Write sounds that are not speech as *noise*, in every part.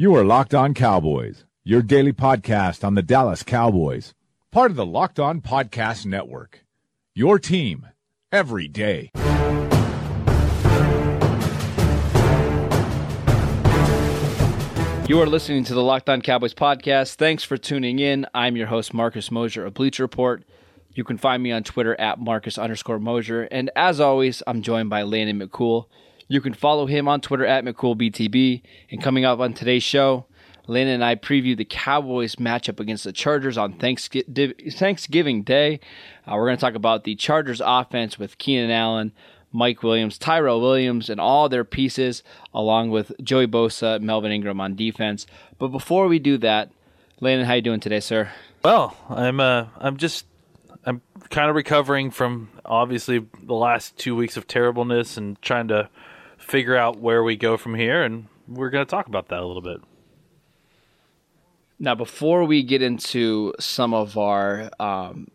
You are Locked On Cowboys, your daily podcast on the Dallas Cowboys, part of the Locked On Podcast Network. Your team every day. You are listening to the Locked On Cowboys podcast. Thanks for tuning in. I'm your host, Marcus Mosher of Bleacher Report. You can find me on Twitter at Marcus underscore Mosher. And as always, I'm joined by Landon McCool. You can follow him on Twitter at McCoolBTB. And coming up on today's show, Landon and I preview the Cowboys matchup against the Chargers on Thanksgiving Day. Uh, we're going to talk about the Chargers offense with Keenan Allen, Mike Williams, Tyrell Williams, and all their pieces, along with Joey Bosa, Melvin Ingram on defense. But before we do that, Landon, how you doing today, sir? Well, I'm uh, I'm just I'm kind of recovering from obviously the last two weeks of terribleness and trying to figure out where we go from here, and we're going to talk about that a little bit. Now, before we get into some of our um,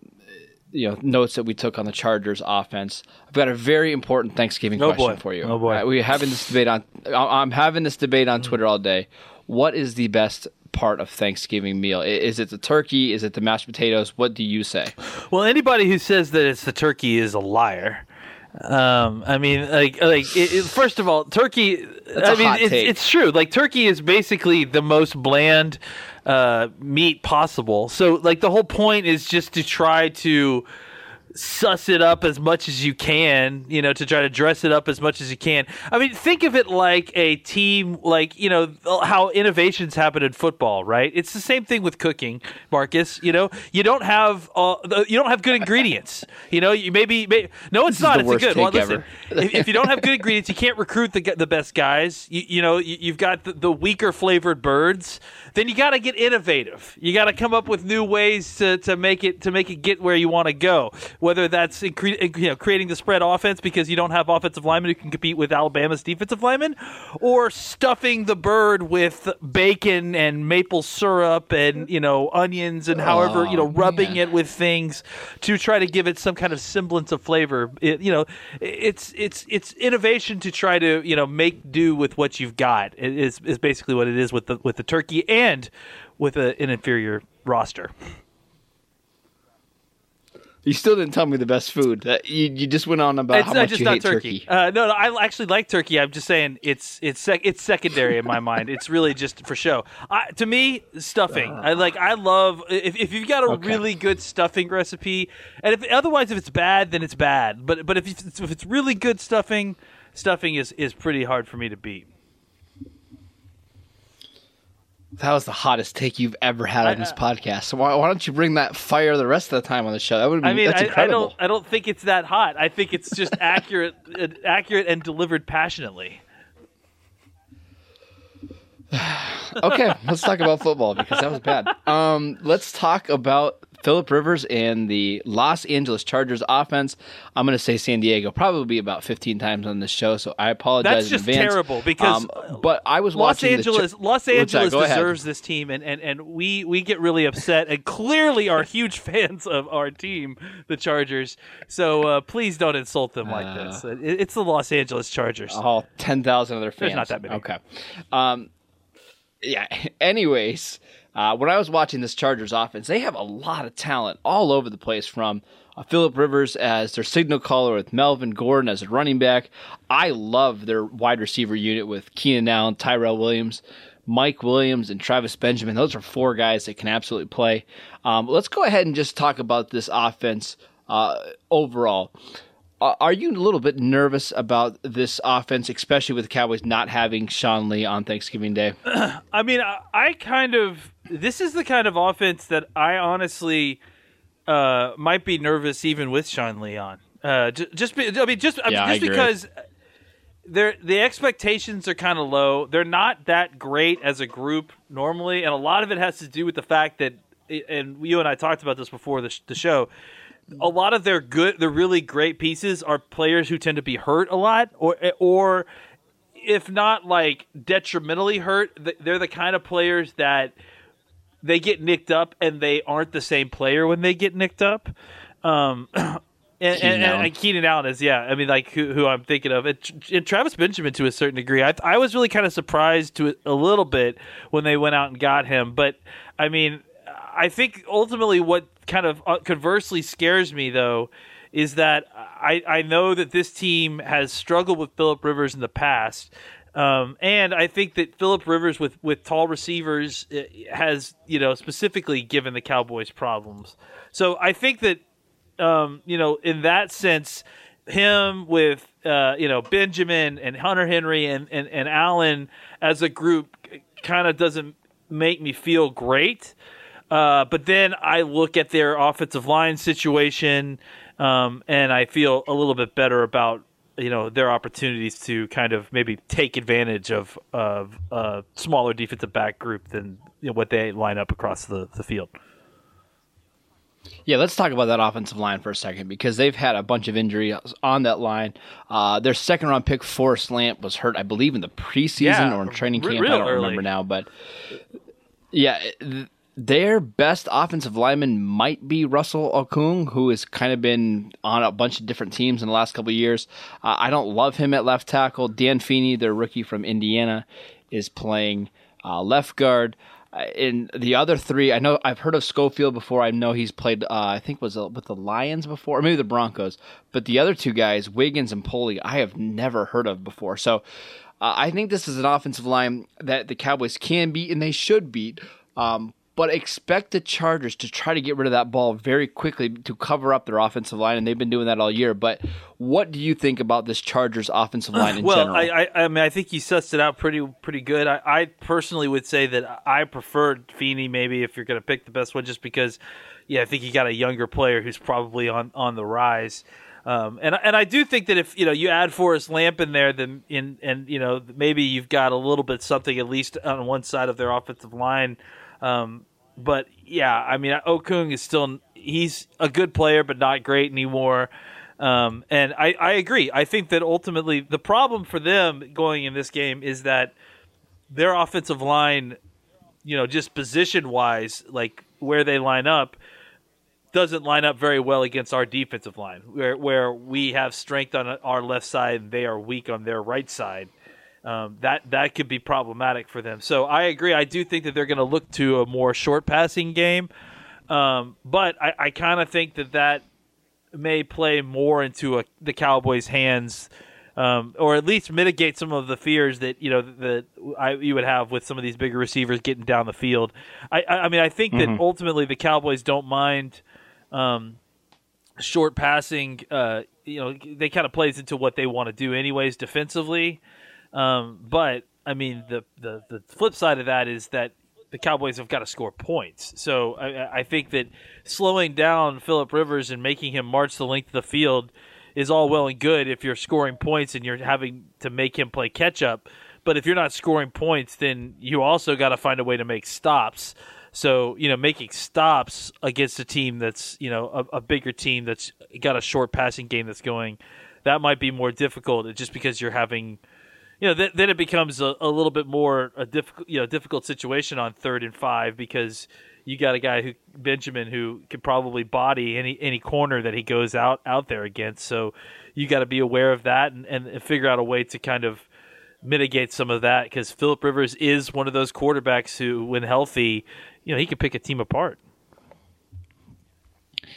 you know notes that we took on the Chargers offense. I've got a very important Thanksgiving oh question boy. for you. Oh boy, uh, we're having this debate on. I'm having this debate on Twitter all day. What is the best part of Thanksgiving meal? Is it the turkey? Is it the mashed potatoes? What do you say? Well, anybody who says that it's the turkey is a liar. Um, I mean, like, like it, it, first of all, turkey. That's I mean, it's, it's true. Like, turkey is basically the most bland uh, meat possible. So, like, the whole point is just to try to suss it up as much as you can, you know, to try to dress it up as much as you can. I mean, think of it like a team, like, you know, how innovations happen in football, right? It's the same thing with cooking, Marcus. You know, you don't have uh, you don't have good ingredients. You know, you maybe, maybe no, it's not. It's a good. Well, listen, if, if you don't have good ingredients, you can't recruit the the best guys. You, you know, you, you've got the, the weaker flavored birds. Then you got to get innovative. You got to come up with new ways to, to make it to make it get where you want to go. Whether that's incre- you know creating the spread offense because you don't have offensive linemen who can compete with Alabama's defensive linemen, or stuffing the bird with bacon and maple syrup and you know onions and however you know oh, rubbing man. it with things to try to give it some kind of semblance of flavor. It, you know, it's it's it's innovation to try to you know make do with what you've got. It is is basically what it is with the with the turkey and with a, an inferior roster. You still didn't tell me the best food. That you, you just went on about It's how not much just you not hate turkey. turkey. Uh, no, no, I actually like turkey. I'm just saying it's it's sec- it's secondary in my *laughs* mind. It's really just for show. I, to me, stuffing. I like. I love if, if you've got a Okay. really good stuffing recipe, and if otherwise if it's bad, then it's bad. But but if it's, if it's really good stuffing, stuffing is is pretty hard for me to beat. That was the hottest take you've ever had on this podcast. So why, why don't you bring that fire the rest of the time on the show? That would be I mean, I, I incredible. don't I don't think it's that hot. I think it's just *laughs* accurate, uh, accurate and delivered passionately. *sighs* okay, let's talk about football because that was bad. Um, let's talk about Philip Rivers and the Los Angeles Chargers offense. I'm going to say San Diego probably about 15 times on this show, so I apologize That's just in advance. terrible because Um, but I was Los watching the Angeles, Char- Los Angeles Go ahead. deserves this team, and, and, and we we get really upset, and clearly are huge *laughs* fans of our team, the Chargers. So uh, please don't insult them like Uh. this. It, it's the Los Angeles Chargers. all 10,000 of their fans. There's not that many. Okay. Um, yeah. *laughs* Anyways, uh, when I was watching this Chargers offense, they have a lot of talent all over the place from uh, Philip Rivers as their signal caller with Melvin Gordon as a running back. I love their wide receiver unit with Keenan Allen, Tyrell Williams. Mike Williams and Travis Benjamin. Those are four guys that can absolutely play. Um, let's go ahead and just talk about this offense uh, overall. Uh, are you a little bit nervous about this offense, especially with the Cowboys not having Sean Lee on Thanksgiving Day? *clears throat* I mean, I, I kind of this is the kind of offense that I honestly uh, might be nervous even with Sean Lee on. Uh, just, just be, I mean, just I Yeah, just because they're the expectations are kind of low. They're not that great as a group normally, and a lot of it has to do with the fact that, and you and I talked about this before the, sh- the show. A lot of their good, their really great pieces are players who tend to be hurt a lot, or or if not like detrimentally hurt, they're the kind of players that they get nicked up and they aren't the same player when they get nicked up. Um, *clears throat* and, Keenan, and, Allen. and Keenan Allen is yeah. I mean, like who, who I'm thinking of, and, and Travis Benjamin to a certain degree. I, I was really kind of surprised to a little bit when they went out and got him, but I mean, I think ultimately what kind of uh, conversely scares me though is that I I know that this team has struggled with Philip Rivers in the past. Um, and I think that Philip Rivers with, with tall receivers uh, has, you know, specifically given the Cowboys problems. So I think that um, you know, in that sense, him with uh, you know Benjamin and Hunter Henry and and, and Allen as a group kind of doesn't make me feel great. Uh, but then I look at their offensive line situation, um, and I feel a little bit better about you know their opportunities to kind of maybe take advantage of of a smaller defensive back group than you know, what they line up across the, the field. Yeah, let's talk about that offensive line for a second because they've had a bunch of injuries on that line. Uh, their second round pick, Forrest Lamp, was hurt, I believe, in the preseason yeah, or in training camp. I don't early. remember now, but yeah, their best offensive lineman might be Russell Okung, who has kind of been on a bunch of different teams in the last couple years. Uh, I don't love him at left tackle. Dan Feeney, their rookie from Indiana, is playing uh, left guard in the other three, I know I've heard of Schofield before. I know he's played. Uh, I think was uh, with the Lions before, or maybe the Broncos. But the other two guys, Wiggins and Pulley, I have never heard of before. So uh, I think this is an offensive line that the Cowboys can beat and they should beat. Um, but expect the Chargers to try to get rid of that ball very quickly to cover up their offensive line, and they've been doing that all year. But what do you think about this Chargers offensive line *sighs* in well, general? Well, I, I, mean, I think you sussed it out pretty pretty good. I, I personally would say that I prefer Feeney maybe if you're going to pick the best one, just because, yeah, I think you got a younger player who's probably on on the rise. Um, and and I do think that if you know you add Forrest Lamp in there, then in and you know maybe you've got a little bit something at least on one side of their offensive line um, but yeah, I mean, Okung is still he's a good player, but not great anymore. Um, and I, I agree. I think that ultimately the problem for them going in this game is that their offensive line, you know, just position wise, like where they line up, doesn't line up very well against our defensive line, where where we have strength on our left side and they are weak on their right side um, that that could be problematic for them. So I agree. I do think that they're going to look to a more short passing game, um, but I, I kind of think that that may play more into a, the Cowboys' hands. Um, or at least mitigate some of the fears that you know that I, you would have with some of these bigger receivers getting down the field. I, I mean, I think mm-hmm. that ultimately the Cowboys don't mind um, short passing. Uh, you know, they kind of plays into what they want to do anyways defensively. Um, but I mean, the, the the flip side of that is that the Cowboys have got to score points. So I, I think that slowing down Philip Rivers and making him march the length of the field is all well and good if you're scoring points and you're having to make him play catch up. But if you're not scoring points, then you also got to find a way to make stops. So you know, making stops against a team that's you know a, a bigger team that's got a short passing game that's going, that might be more difficult. Just because you're having you know, th- then it becomes a, a, little bit more a difficult, you know, difficult situation on third and five because you got a guy who Benjamin who could probably body any any corner that he goes out out there against. So you got to be aware of that and, and figure out a way to kind of mitigate some of that because Philip Rivers is one of those quarterbacks who, when healthy, you know, he can pick a team apart.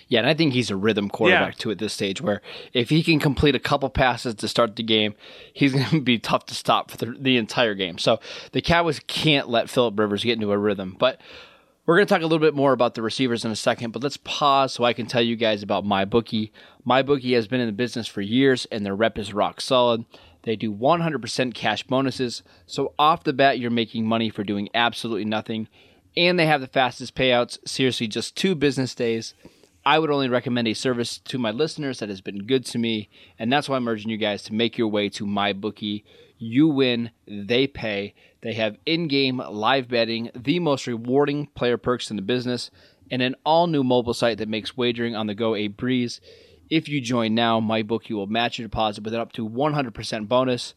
Yeah, and I think he's a rhythm quarterback yeah. too at this stage. Where if he can complete a couple passes to start the game, he's *laughs* going to be tough to stop for the, the entire game. So the Cowboys can't let Philip Rivers get into a rhythm. But we're going to talk a little bit more about the receivers in a second. But let's pause so I can tell you guys about MyBookie. MyBookie has been in the business for years, and their rep is rock solid. They do 100% cash bonuses. So off the bat, you're making money for doing absolutely nothing. And they have the fastest payouts. Seriously, just two business days. I would only recommend a service to my listeners that has been good to me, and that's why I'm urging you guys to make your way to MyBookie. You win, they pay. They have in-game live betting, the most rewarding player perks in the business, and an all-new mobile site that makes wagering on the go a breeze. If you join now, MyBookie will match your deposit with an up to 100% bonus.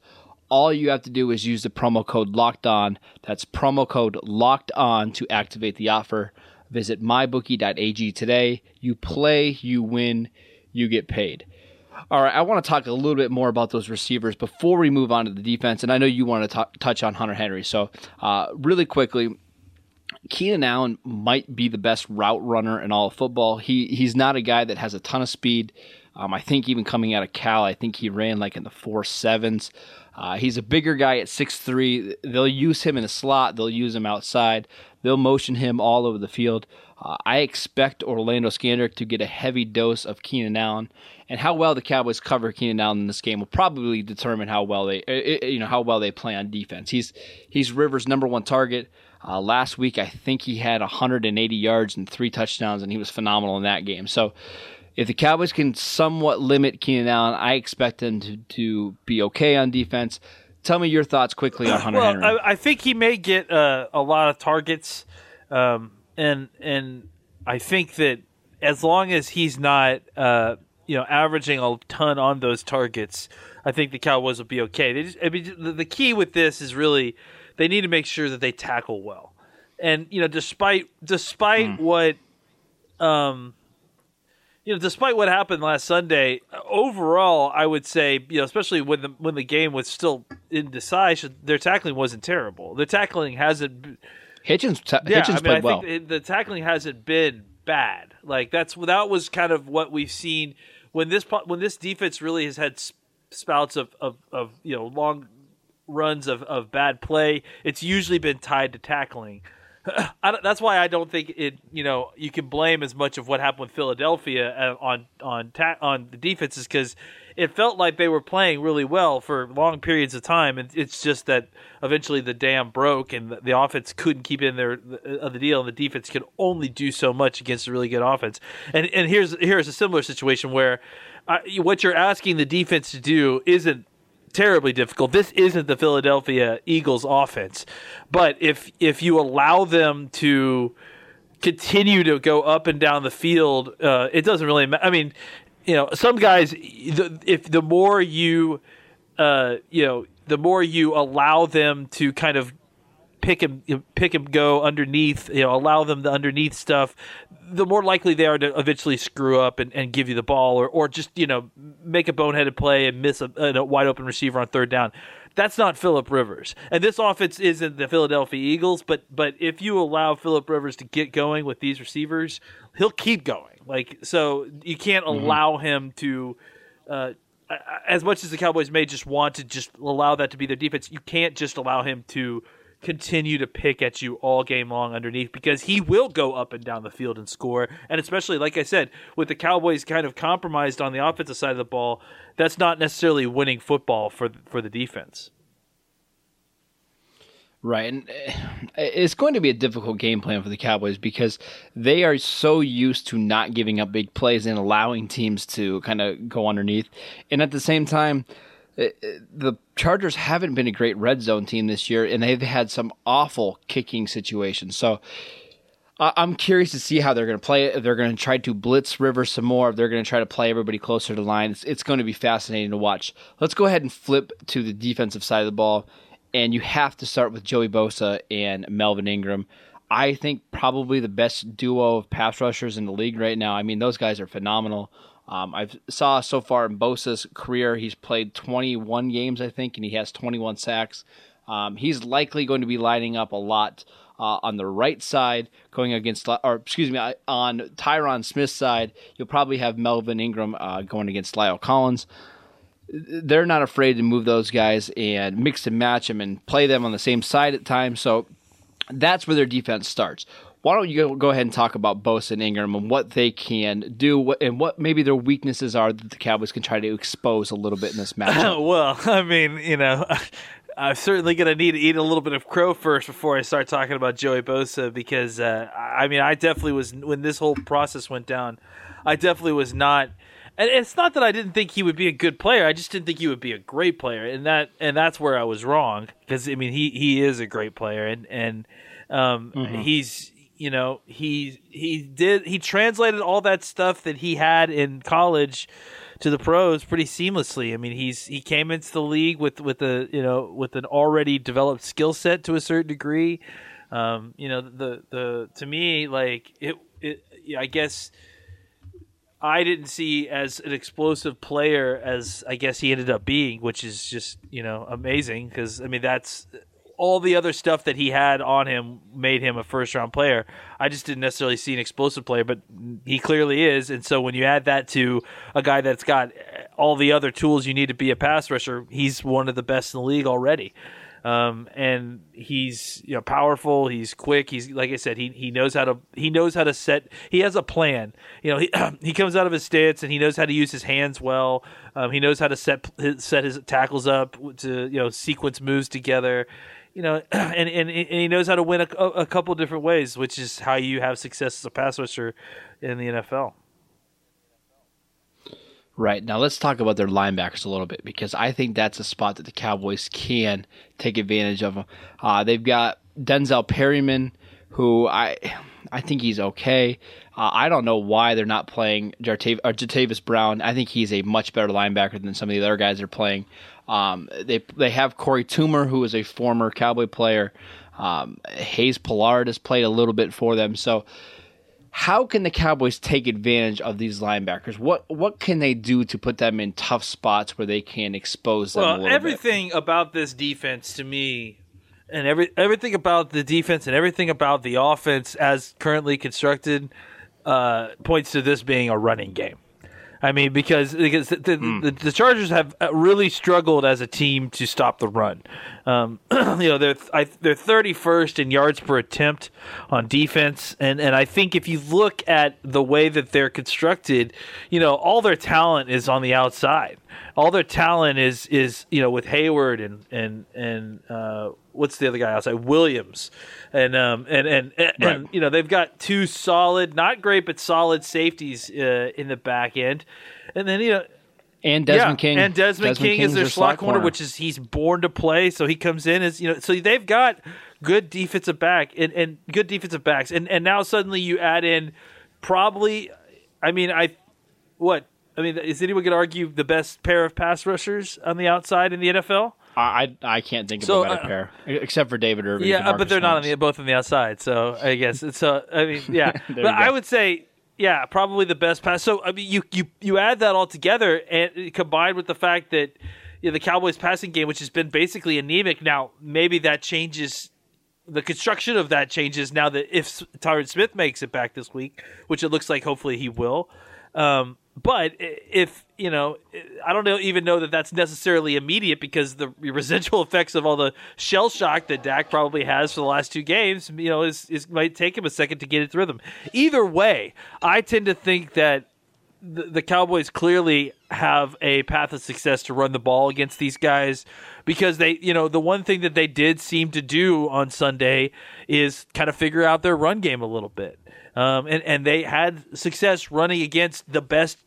All you have to do is use the promo code LOCKED ON. That's promo code LOCKED ON to activate the offer. Visit mybookie.ag today. You play, you win, you get paid. All right, I want to talk a little bit more about those receivers before we move on to the defense. And I know you want to t- touch on Hunter Henry. So, uh, really quickly, Keenan Allen might be the best route runner in all of football. He he's not a guy that has a ton of speed. Um, I think even coming out of Cal, I think he ran like in the four sevens. Uh, he's a bigger guy at six three. They'll use him in the slot. They'll use him outside. They'll motion him all over the field. Uh, I expect Orlando Scandrick to get a heavy dose of Keenan Allen, and how well the Cowboys cover Keenan Allen in this game will probably determine how well they, uh, you know, how well they play on defense. He's he's Rivers' number one target. Uh, last week, I think he had 180 yards and three touchdowns, and he was phenomenal in that game. So, if the Cowboys can somewhat limit Keenan Allen, I expect them to, to be okay on defense. Tell me your thoughts quickly on Hunter well, Henry. I, I, think he may get uh, a lot of targets, um, and and I think that as long as he's not, uh, you know, averaging a ton on those targets, I think the Cowboys will be okay. They just, I mean, the, the key with this is really they need to make sure that they tackle well, and you know, despite despite mm. what, um, you know, despite what happened last Sunday, overall, I would say, you know, especially when the when the game was still indecisive, their tackling wasn't terrible. The tackling hasn't. Hitchens, ta- yeah, Hitchens I mean, played I well. Think the tackling hasn't been bad. Like that's that was kind of what we've seen when this when this defense really has had spouts of of, of you know long runs of, of bad play. It's usually been tied to tackling. *clears throat* that's why I don't think it. You know, you can blame as much of what happened with Philadelphia uh, on on ta- on the defenses because it felt like they were playing really well for long periods of time, and it's just that eventually the dam broke and the, the offense couldn't keep in there uh, of the deal, and the defense could only do so much against a really good offense. And and here's here's a similar situation where. Uh, what you're asking the defense to do isn't terribly difficult. This isn't the Philadelphia Eagles offense, but if if you allow them to continue to go up and down the field, uh, it doesn't really. matter. I mean, you know, some guys, if the more you, uh, you know, the more you allow them to kind of pick and pick and go underneath, you know, allow them the underneath stuff, the more likely they are to eventually screw up and, and give you the ball or, or just, you know, make a boneheaded play and miss a, a wide open receiver on third down. That's not Philip Rivers. And this offense isn't the Philadelphia Eagles, but but if you allow Philip Rivers to get going with these receivers, he'll keep going. Like so you can't mm-hmm. allow him to uh, as much as the Cowboys may just want to just allow that to be their defense, you can't just allow him to continue to pick at you all game long underneath because he will go up and down the field and score. And especially, like I said, with the Cowboys kind of compromised on the offensive side of the ball, that's not necessarily winning football for for the defense. Right, and eh, it's going to be a difficult game plan for the Cowboys because they are so used to not giving up big plays and allowing teams to kind of go underneath, and at the same time Uh, uh, the Chargers haven't been a great red zone team this year, and they've had some awful kicking situations. So I'm curious to see how they're going to play it. If they're going to try to blitz Rivers some more, if they're going to try to play everybody closer to line, it's, it's going to be fascinating to watch. Let's go ahead and flip to the defensive side of the ball, and you have to start with Joey Bosa and Melvin Ingram. I think probably the best duo of pass rushers in the league right now. I mean, those guys are phenomenal. Um, I've saw so far in Bosa's career, he's played 21 games, I think, and he has 21 sacks. Um, he's likely going to be lining up a lot uh, on the right side, going against, or excuse me, on Tyron Smith's side. You'll probably have Melvin Ingram uh, going against La'el Collins. They're not afraid to move those guys and mix and match them and play them on the same side at times. So that's where their defense starts why don't you go ahead and talk about Bosa and Ingram and what they can do and what maybe their weaknesses are that the Cowboys can try to expose a little bit in this *laughs* match? well, *laughs* I mean, you know, *laughs* I'm certainly going to need to eat a little bit of crow first before I start talking about Joey Bosa because, uh, I mean, I definitely was, when this whole process went down, I definitely was not. And it's not that I didn't think he would be a good player. I just didn't think he would be a great player, and that and that's where I was wrong. Because I mean, he he is a great player, and and um, mm-hmm. he's you know he he did he translated all that stuff that he had in college to the pros pretty seamlessly. I mean, he's he came into the league with with a you know with an already developed skill set to a certain degree. Um, you know, the the to me like it it I guess I didn't see as an explosive player as I guess he ended up being, which is just you know amazing because I mean that's all the other stuff that he had on him made him a first round player. I just didn't necessarily see an explosive player, but he clearly is. And so when you add that to a guy that's got all the other tools you need to be a pass rusher, he's one of the best in the league already. Um, and he's you know powerful. He's quick. He's like I said. He he knows how to he knows how to set. He has a plan. You know he *clears throat* he comes out of his stance and he knows how to use his hands well. Um, he knows how to set set his tackles up to you know sequence moves together. You know, *clears throat* and and, and he knows how to win a, a couple different ways, which is how you have success as a pass rusher in the NFL. Right. Now let's talk about their linebackers a little bit because I think that's a spot that the Cowboys can take advantage of. Uh, they've got Denzel Perryman, who I I think he's okay. Uh, I don't know why they're not playing Jartav- uh, Jatavis Brown. I think he's a much better linebacker than some of the other guys they're playing. Um, they they have Korey Toomer, who is a former Cowboy player. Um, Hayes Pullard has played a little bit for them, so how can the Cowboys take advantage of these linebackers? What what can they do to put them in tough spots where they can expose them? Well, everything bit? about this defense to me, and every everything about the defense and everything about the offense as currently constructed, uh, points to this being a running game. I mean, because because the, mm. the, the, Chargers have uh, really struggled as a team to stop the run. Um, *clears throat* you know, they're I, they're 31st in yards per attempt on defense, and and I think if you look at the way that they're constructed, you know, all their talent is on the outside. All their talent is is you know with Hayward and and and uh, what's the other guy outside Williams, and um and and and, right. and, you know they've got two solid, not great but solid safeties uh, in the back end, and then you know. And Desmond yeah, King. And Desmond, Desmond King is their, their slot, corner, corner, which is he's born to play, so he comes in as you know. So they've got good defensive back and, and good defensive backs, and and now suddenly you add in probably, I mean I, what I mean is anyone going to argue the best pair of pass rushers on the outside in the NFL? I I can't think of so, a better uh, pair except for David Irving. Yeah, but they're not on the both on the outside. So I guess it's uh, I mean *laughs* yeah, but I would say yeah, probably the best pass. So I mean you you you add that all together and combined with the fact that you know, the Cowboys passing game, which has been basically anemic, now maybe that changes. The construction of that changes now that if Tyron Smith makes it back this week, which it looks like hopefully he will. Um, but if you know, I don't even know that that's necessarily immediate because the *laughs* residual effects of all the shell shock that Dak probably has for the last two games, you know, is, is might take him a second to get its rhythm. Either way, I tend to think that the, the Cowboys clearly have a path of success to run the ball against these guys because they, you know, the one thing that they did seem to do on Sunday is kind of figure out their run game a little bit. Um, and, and they had success running against the best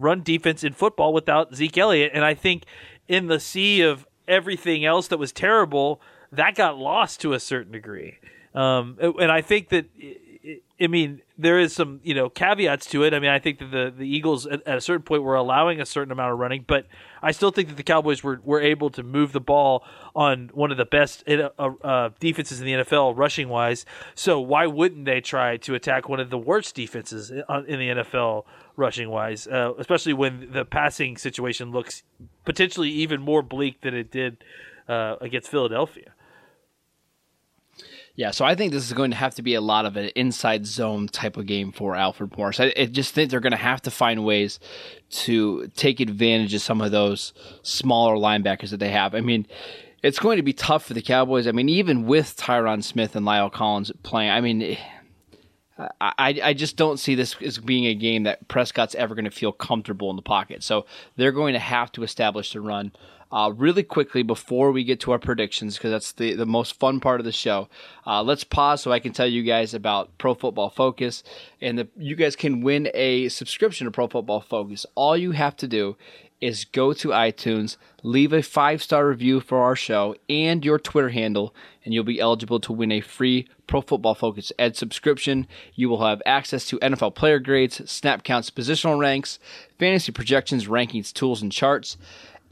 run defense in football without Zeke Elliott. And I think in the sea of everything else that was terrible, that got lost to a certain degree. Um, and I think that, I mean, there is some you know caveats to it. I mean, I think that the the Eagles at, at, a certain point were allowing a certain amount of running, but I still think that the Cowboys were were able to move the ball on one of the best uh, uh, defenses in the NFL rushing wise. So why wouldn't they try to attack one of the worst defenses in, the NFL rushing wise, uh, especially when the passing situation looks potentially even more bleak than it did uh, against Philadelphia. Yeah, so I think this is going to have to be a lot of an inside zone type of game for Alfred Morris. I, I just think they're going to have to find ways to take advantage of some of those smaller linebackers that they have. I mean, it's going to be tough for the Cowboys. I mean, even with Tyron Smith and La'el Collins playing, I mean, I, I just don't see this as being a game that Prescott's ever going to feel comfortable in the pocket. So they're going to have to establish the run. Uh, really quickly before we get to our predictions, because that's the, the most fun part of the show, uh, let's pause so I can tell you guys about Pro Football Focus. And the, you guys can win a subscription to Pro Football Focus. All you have to do is go to iTunes, leave a five star review for our show and your Twitter handle, and you'll be eligible to win a free Pro Football Focus Ed subscription. You will have access to NFL player grades, snap counts, positional ranks, fantasy projections, rankings, tools, and charts.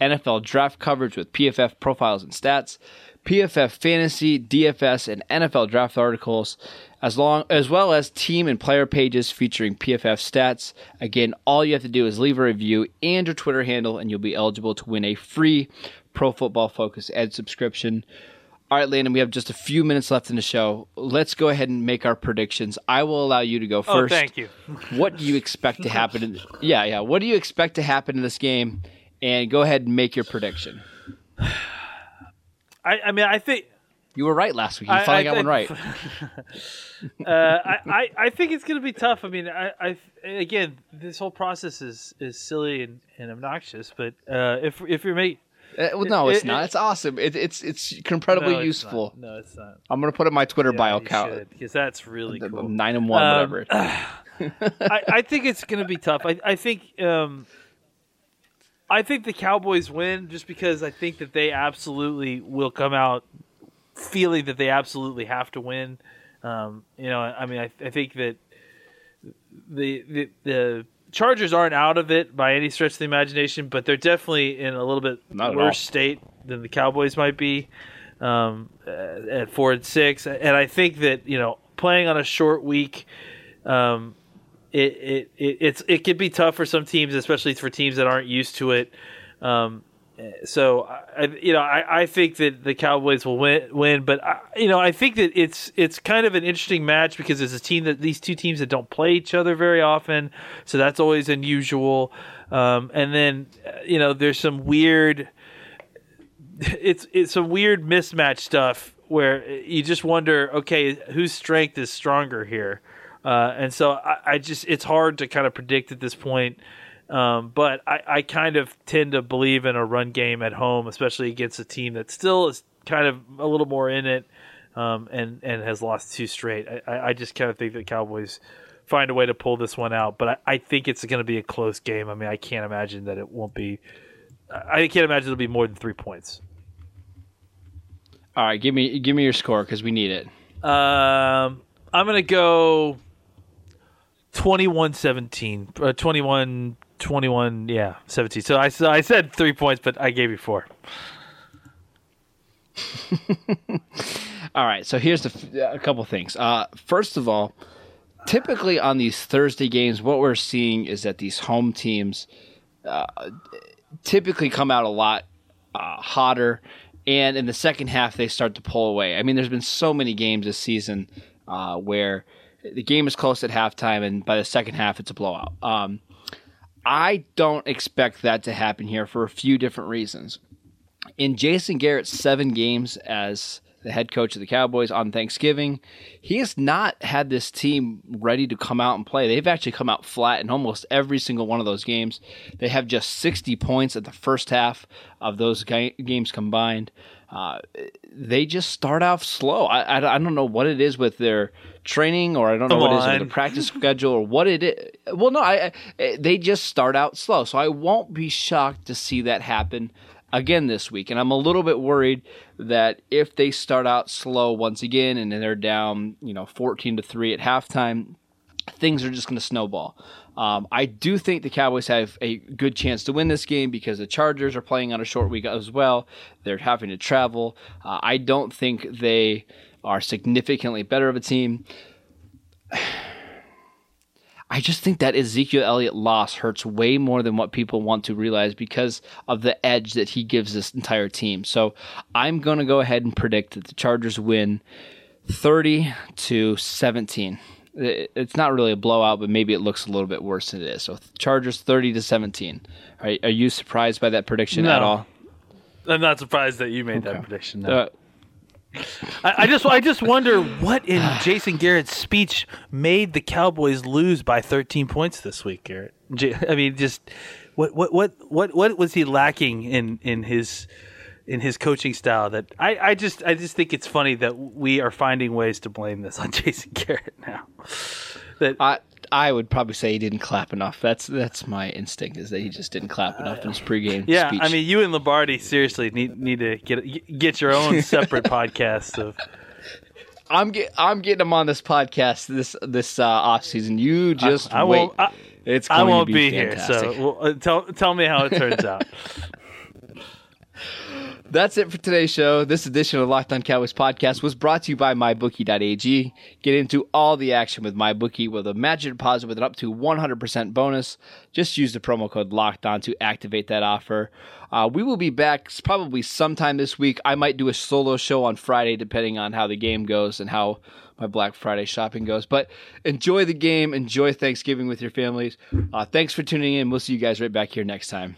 NFL draft coverage with PFF profiles and stats, PFF fantasy, DFS, and NFL draft articles, as long as well as team and player pages featuring PFF stats. Again, all you have to do is leave a review and your Twitter handle, and you'll be eligible to win a free Pro Football Focus Ed subscription. All right, Landon, we have just a few minutes left in the show. Let's go ahead and make our predictions. I will allow you to go first. Oh, first. thank you. *laughs* What do you expect to happen? In, yeah, yeah. What do you expect to happen in this game? And go ahead and make your prediction. *sighs* I, I mean, I think You were right last week. You I- finally I got one right. *laughs* uh, I, I, I think it's going to be tough. I mean, I, I again, this whole process is, is silly and, and obnoxious. But uh, if if you're make Uh, well, no, it's it- not. it- It's awesome. It, it's it's incredibly No, it's useful. not. No, it's not. I'm gonna put it in my Twitter bio account. because that's really The- cool. Nine and one, Um, whatever. *sighs* I, I think it's going to be tough. I, I think um, I think the Cowboys win just because I think that they absolutely will come out feeling that they absolutely have to win. Um, you know, I mean, I, I think that the, the the Chargers aren't out of it by any stretch of the imagination, but they're definitely in a little bit Not worse state than the Cowboys might be um, at four and six. And I think that you know, playing on a short week. Um, it, it, it it's it could be tough for some teams, especially for teams that aren't used to it. Um, so I, you know, I, I think that the Cowboys will win, win, but I, you know, I think that it's it's kind of an interesting match because it's a team that these two teams that don't play each other very often, so that's always unusual. Um, and then uh, you know, there's some weird, *laughs* it's it's some weird mismatch stuff where you just wonder, okay, whose strength is stronger here? Uh, and so I, I just it's hard to kind of predict at this point. Um, but I, I kind of tend to believe in a run game at home, especially against a team that still is kind of a little more in it um, and and has lost two straight. I, I just kind of think that Cowboys find a way to pull this one out, but I, I think it's going to be a close game. I mean, I can't imagine that it won't be. I can't imagine it'll be more than three points. All right, give me give me your score because we need it. Um, I'm going to go 21 17. Uh, 21 21, yeah, 17. So I, I said three points, but I gave you four. *laughs* All right, so here's the, a couple things. Uh, first of all, typically on these Thursday games, what we're seeing is that these home teams uh, typically come out a lot uh, hotter, and in the second half they start to pull away. I mean, there's been so many games this season uh, where the game is close at halftime, and by the second half it's a blowout. Um, I don't expect that to happen here for a few different reasons. In Jason Garrett's seven games as the head coach of the Cowboys on Thanksgiving, he has not had this team ready to come out and play. They've actually come out flat in almost every single one of those games. They have just 60 points at the first half of those ga- games combined. Uh, they just start off slow. I, I, I don't know what it is with their training, or I don't know Come what it is with on. the practice schedule, or what it is. Well, no, I, I they just start out slow. So I won't be shocked to see that happen again this week. And I'm a little bit worried that if they start out slow once again and they're down, you know, 14 to 3 at halftime, things are just going to snowball. Um, I do think the Cowboys have a good chance to win this game because the Chargers are playing on a short week as well. They're having to travel. Uh, I don't think they are significantly better of a team. *sighs* I just think that Ezekiel Elliott loss hurts way more than what people want to realize because of the edge that he gives this entire team. So I'm going to go ahead and predict that the Chargers win 30 to 17. It's not really a blowout, but maybe it looks a little bit worse than it is. So Chargers 30 to 17. Are, are you surprised by that prediction No. at all? I'm not surprised that you made that prediction. no. Uh, I, I just I just wonder what in Jason Garrett's speech made the Cowboys lose by 13 points this week, Garrett. I mean, just what what what what what was he lacking in in his in his coaching style that I, I just I just think it's funny that we are finding ways to blame this on *laughs* Jason Garrett now. That I I would probably say he didn't clap enough. That's that's my instinct is that he just didn't clap enough in his pregame yeah, speech. I mean, you and Lombardi seriously need need to get get your own *laughs* separate podcast of I'm get, I'm getting him on this podcast this this uh, off season. You just I wait. won't. I, it's I won't to be, be, here, so well, uh, tell tell me how it turns out. *laughs* That's it for today's show. This edition of Locked On Cowboys podcast was brought to you by MyBookie.ag. Get into all the action with MyBookie with a match deposit with an up to 100% bonus. Just use the promo code Locked On to activate that offer. Uh, we will be back probably sometime this week. I might do a solo show on Friday, depending on how the game goes and how my Black Friday shopping goes. But enjoy the game. Enjoy Thanksgiving with your families. Uh, thanks for tuning in. We'll see you guys right back here next time.